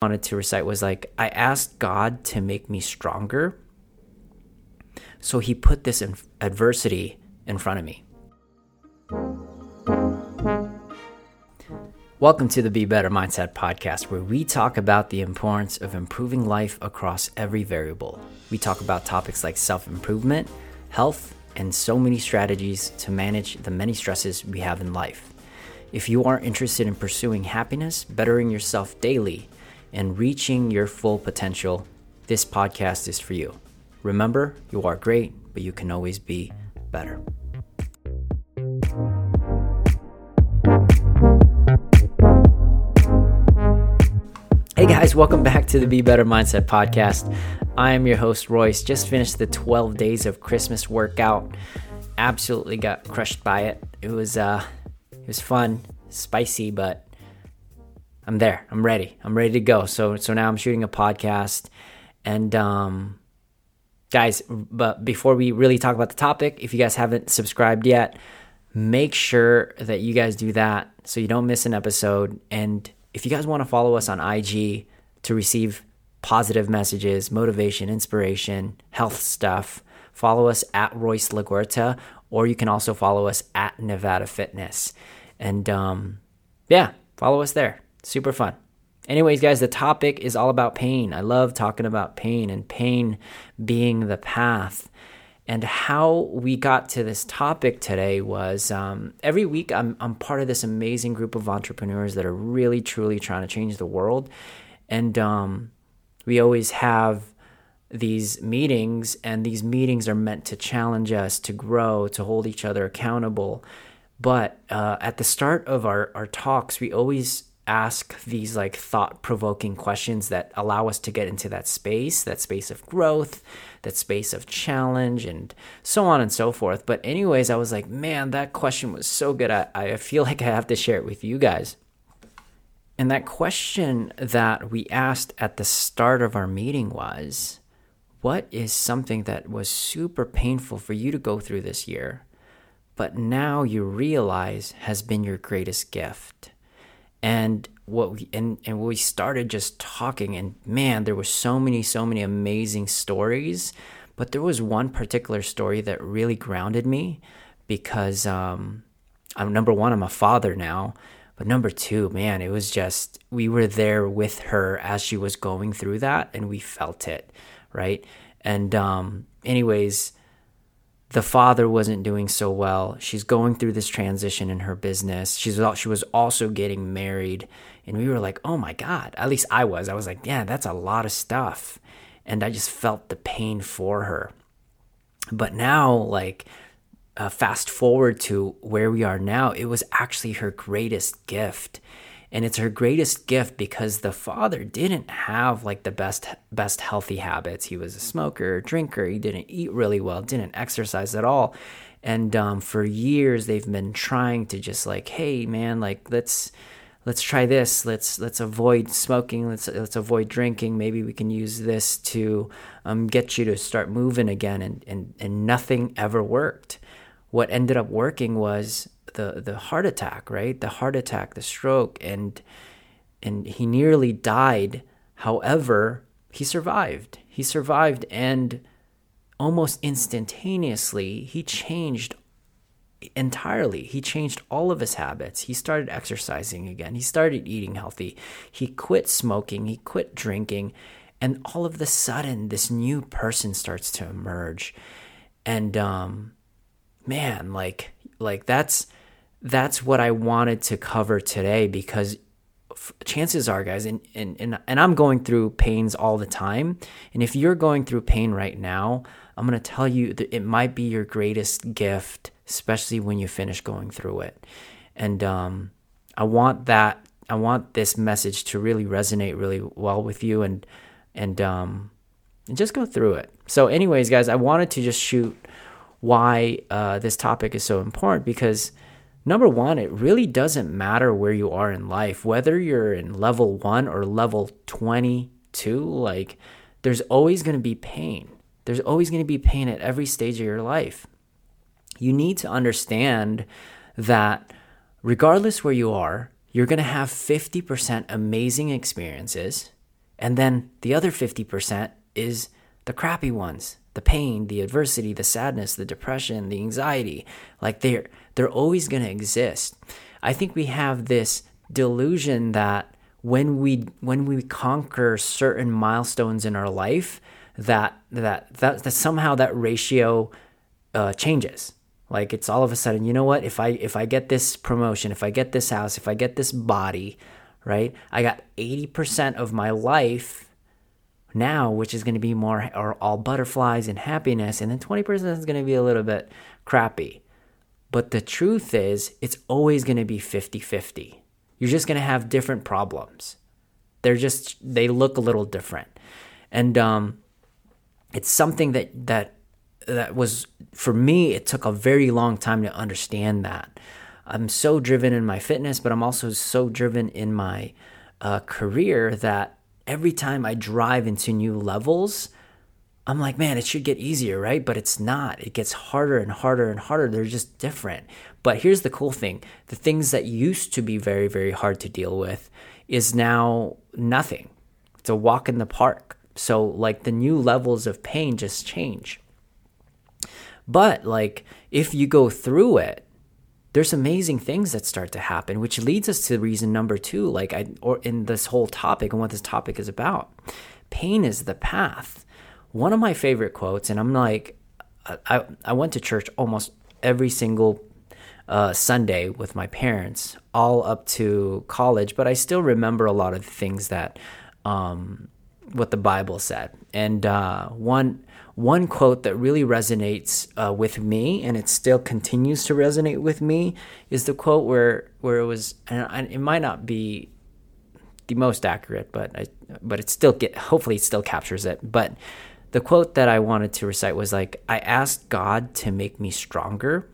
wanted to recite was like I asked God to make me stronger. So he put this in adversity in front of me. Welcome to the Be Better Mindset podcast, where we talk about the importance of improving life across every variable. We talk about topics like self improvement, health, and so many strategies to manage the many stresses we have in life. If you are interested in pursuing happiness, bettering yourself daily, and reaching your full potential, this podcast is for you. Remember, you are great, but you can always be better. Hey guys, welcome back to the Be Better Mindset podcast. I am your host, Royce. Just finished the 12 days of Christmas workout. Absolutely got crushed by it. It was uh it was fun, spicy, but I'm there. I'm ready. I'm ready to go. So so now I'm shooting a podcast, and um, guys, but before we really talk about the topic, if you guys haven't subscribed yet, make sure that you guys do that so you don't miss an episode. And if you guys want to follow us on IG to receive positive messages, motivation, inspiration, health stuff, follow us at Royce LaGuerta, or you can also follow us at Nevada Fitness. And um, yeah, follow us there super fun. Anyways, guys, the topic is all about pain. I love talking about pain and pain being the path. And how we got to this topic today was um, every week I'm, I'm part of this amazing group of entrepreneurs that are really, truly trying to change the world. And um, we always have these meetings, and these meetings are meant to challenge us to grow, to hold each other accountable. But uh, at the start of our, our talks, we always ask these like thought provoking questions that allow us to get into that space, that space of growth, that space of challenge, and so on and so forth. But, anyways, I was like, man, that question was so good. I, I feel like I have to share it with you guys. And that question that we asked at the start of our meeting was what is something that was super painful for you to go through this year, but now you realize has been your greatest gift? And what we and, and we started just talking and man there were so many so many amazing stories. But there was one particular story that really grounded me because um, I'm number one I'm a father now. But number two man it was just we were there with her as she was going through that and we felt it right? And um, anyways the father wasn't doing so well. She's going through this transition in her business. She's she was also getting married, and we were like, "Oh my god!" At least I was. I was like, "Yeah, that's a lot of stuff," and I just felt the pain for her. But now, like, uh, fast forward to where we are now, it was actually her greatest gift and it's her greatest gift because the father didn't have like the best best healthy habits. He was a smoker drinker. He didn't eat really well didn't exercise at all. And um, for years they've been trying to just like hey man like let's let's try this. Let's let's avoid smoking. Let's let's avoid drinking. Maybe we can use this to um, get you to start moving again. And, and and nothing ever worked. What ended up working was the the heart attack, right? The heart attack, the stroke, and and he nearly died. However, he survived. He survived, and almost instantaneously, he changed entirely. He changed all of his habits. He started exercising again. He started eating healthy. He quit smoking. He quit drinking. And all of the sudden, this new person starts to emerge. And um, man, like like that's that's what I wanted to cover today because chances are guys and, and, and, and i'm going through pains all the time. And if you're going through pain right now i'm going to tell you that it might be your greatest gift especially when you finish going through it. And um, i want that i want this message to really resonate really well with you and and um, and just go through it. So anyways guys i wanted to just shoot why uh, this topic is so important because number one, it really doesn't matter where you are in life, whether you're in level one or level 22, like there's always going to be pain. There's always going to be pain at every stage of your life. You need to understand that regardless where you are, you're going to have 50% amazing experiences And then the other 50% is the crappy ones the pain, the adversity, the sadness, the depression, the anxiety. Like they're, they're always going to exist. I think we have this delusion that when we when we conquer certain milestones in our life that that that, that somehow that ratio uh, changes like it's all of a sudden you know what if i if i get this promotion if i get this house if i get this body right i got 80% of my life now which is going to be more or all butterflies and happiness and then 20% is going to be a little bit crappy but the truth is it's always going to be 50-50 you're just going to have different problems. They're just they look a little different. And um it's something that that that was for me it took a very long time to understand that. I'm so driven in my fitness, but I'm also so driven in my uh, career that every time I drive into new levels, I'm like, man, it should get easier, right? But it's not. It gets harder and harder and harder. They're just different. But here's the cool thing the things that used to be very, very hard to deal with is now nothing. It's a walk in the park. So, like, the new levels of pain just change. But, like, if you go through it, there's amazing things that start to happen, which leads us to reason number two, like I or in this whole topic and what this topic is about. Pain is the path one of my favorite quotes, and I'm like, I, I went to church almost every single uh, Sunday with my parents, all up to college, but I still remember a lot of things that um, what the Bible said. And uh, one one quote that really resonates uh, with me, and it still continues to resonate with me, is the quote where where it was, and it might not be the most accurate, but I, but it still get hopefully it still captures it, but the quote that I wanted to recite was like, I asked God to make me stronger.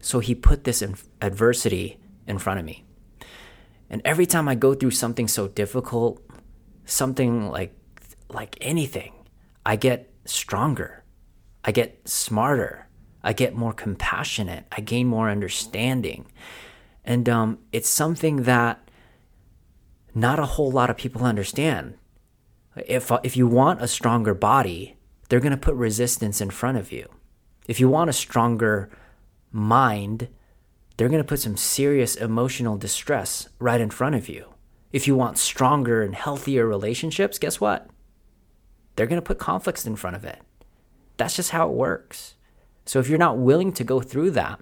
So he put this adversity in front of me. And every time I go through something so difficult, something like like anything, I get stronger. I get smarter. I get more compassionate. I gain more understanding. And um, it's something that not a whole lot of people understand if, if you want a stronger body, they're going to put resistance in front of you. If you want a stronger mind, they're going to put some serious emotional distress right in front of you. If you want stronger and healthier relationships, guess what? They're going to put conflicts in front of it. That's just how it works. So if you're not willing to go through that,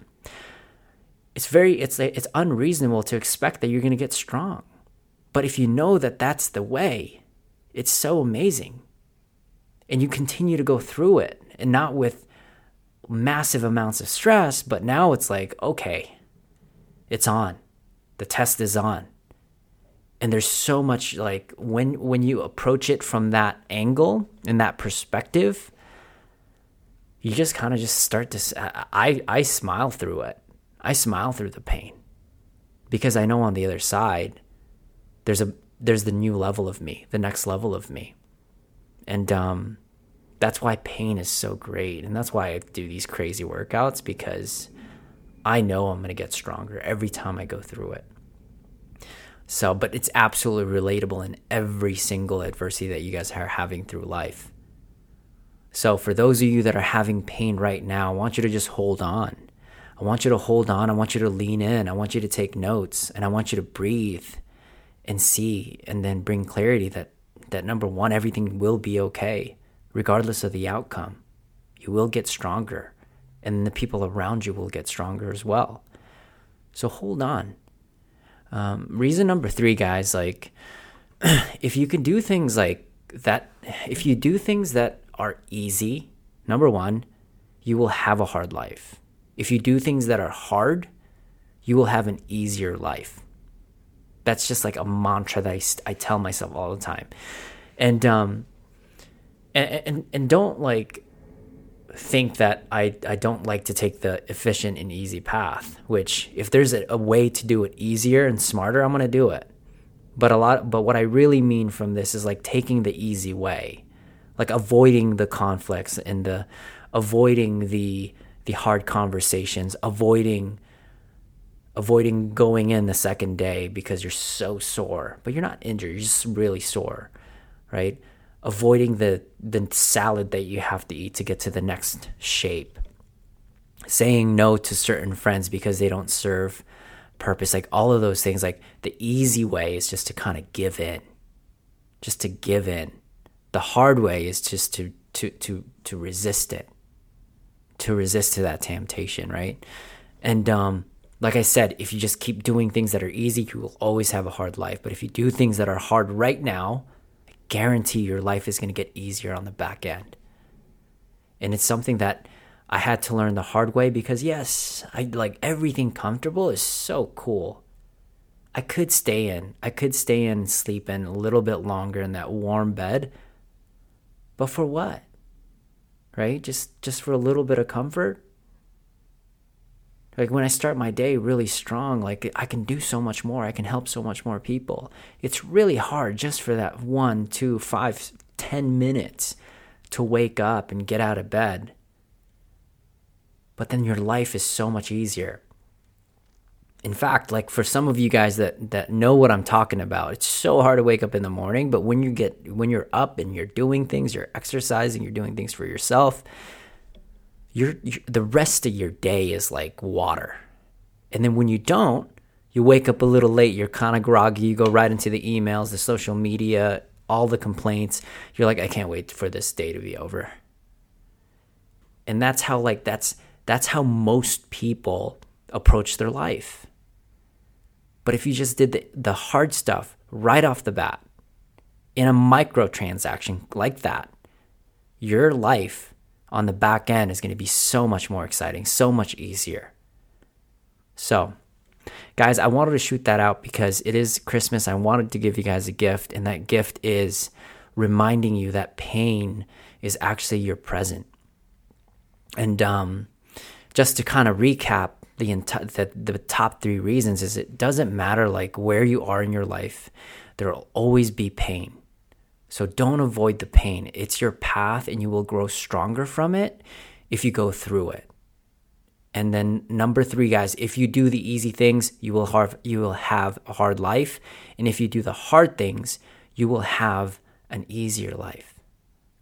it's very it's it's unreasonable to expect that you're going to get strong. But if you know that that's the way, it's so amazing. And you continue to go through it and not with massive amounts of stress, but now it's like, okay, it's on. The test is on. And there's so much like when when you approach it from that angle and that perspective, you just kind of just start to I I smile through it. I smile through the pain because I know on the other side there's a there's the new level of me, the next level of me. And um, that's why pain is so great. And that's why I do these crazy workouts because I know I'm going to get stronger every time I go through it. So, but it's absolutely relatable in every single adversity that you guys are having through life. So, for those of you that are having pain right now, I want you to just hold on. I want you to hold on. I want you to lean in. I want you to take notes and I want you to breathe and see and then bring clarity that that number one everything will be okay regardless of the outcome you will get stronger and the people around you will get stronger as well so hold on um, reason number three guys like if you can do things like that if you do things that are easy number one you will have a hard life if you do things that are hard you will have an easier life that's just like a mantra that I, I tell myself all the time. And, um, and, and, and don't like think that I, I don't like to take the efficient and easy path, which if there's a, a way to do it easier and smarter, I'm going to do it. But a lot, but what I really mean from this is like taking the easy way, like avoiding the conflicts and the avoiding the, the hard conversations, avoiding avoiding going in the second day because you're so sore, but you're not injured, you're just really sore, right? Avoiding the the salad that you have to eat to get to the next shape. Saying no to certain friends because they don't serve purpose, like all of those things, like the easy way is just to kind of give in. Just to give in. The hard way is just to to to to resist it. To resist to that temptation, right? And um like I said, if you just keep doing things that are easy, you will always have a hard life. But if you do things that are hard right now, guarantee your life is going to get easier on the back end. And it's something that I had to learn the hard way because, yes, I like everything comfortable is so cool. I could stay in, I could stay in and sleep in a little bit longer in that warm bed. But for what? Right? Just just for a little bit of comfort? Like when I start my day really strong, like I can do so much more. I can help so much more people. It's really hard just for that one, two, five, ten minutes to wake up and get out of bed. But then your life is so much easier. In fact, like for some of you guys that that know what I'm talking about, it's so hard to wake up in the morning, but when you get when you're up and you're doing things, you're exercising, you're doing things for yourself, the rest of your day is like water. And then when you don't, you wake up a little late, you're kind of groggy, you go right into the emails, the social media, all the complaints. You're like, I can't wait for this day to be over. And that's how like that's that's how most people approach their life. But if you just did the, the hard stuff right off the bat in a micro transaction like that, your life on the back end is going to be so much more exciting, so much easier. So, guys, I wanted to shoot that out because it is Christmas. I wanted to give you guys a gift, and that gift is reminding you that pain is actually your present. And um, just to kind of recap the, enti- the the top three reasons is it doesn't matter like where you are in your life, there will always be pain. So don't avoid the pain. It's your path and you will grow stronger from it if you go through it. And then number 3 guys, if you do the easy things, you will have you will have a hard life, and if you do the hard things, you will have an easier life.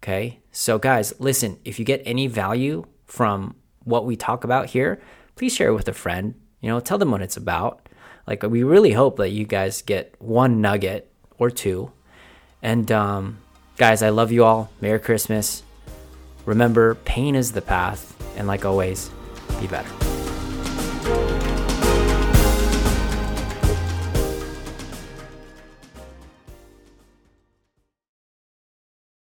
Okay? So guys, listen, if you get any value from what we talk about here, please share it with a friend. You know, tell them what it's about. Like we really hope that you guys get one nugget or two and um, guys, I love you all. Merry Christmas. Remember, pain is the path. And like always, be better.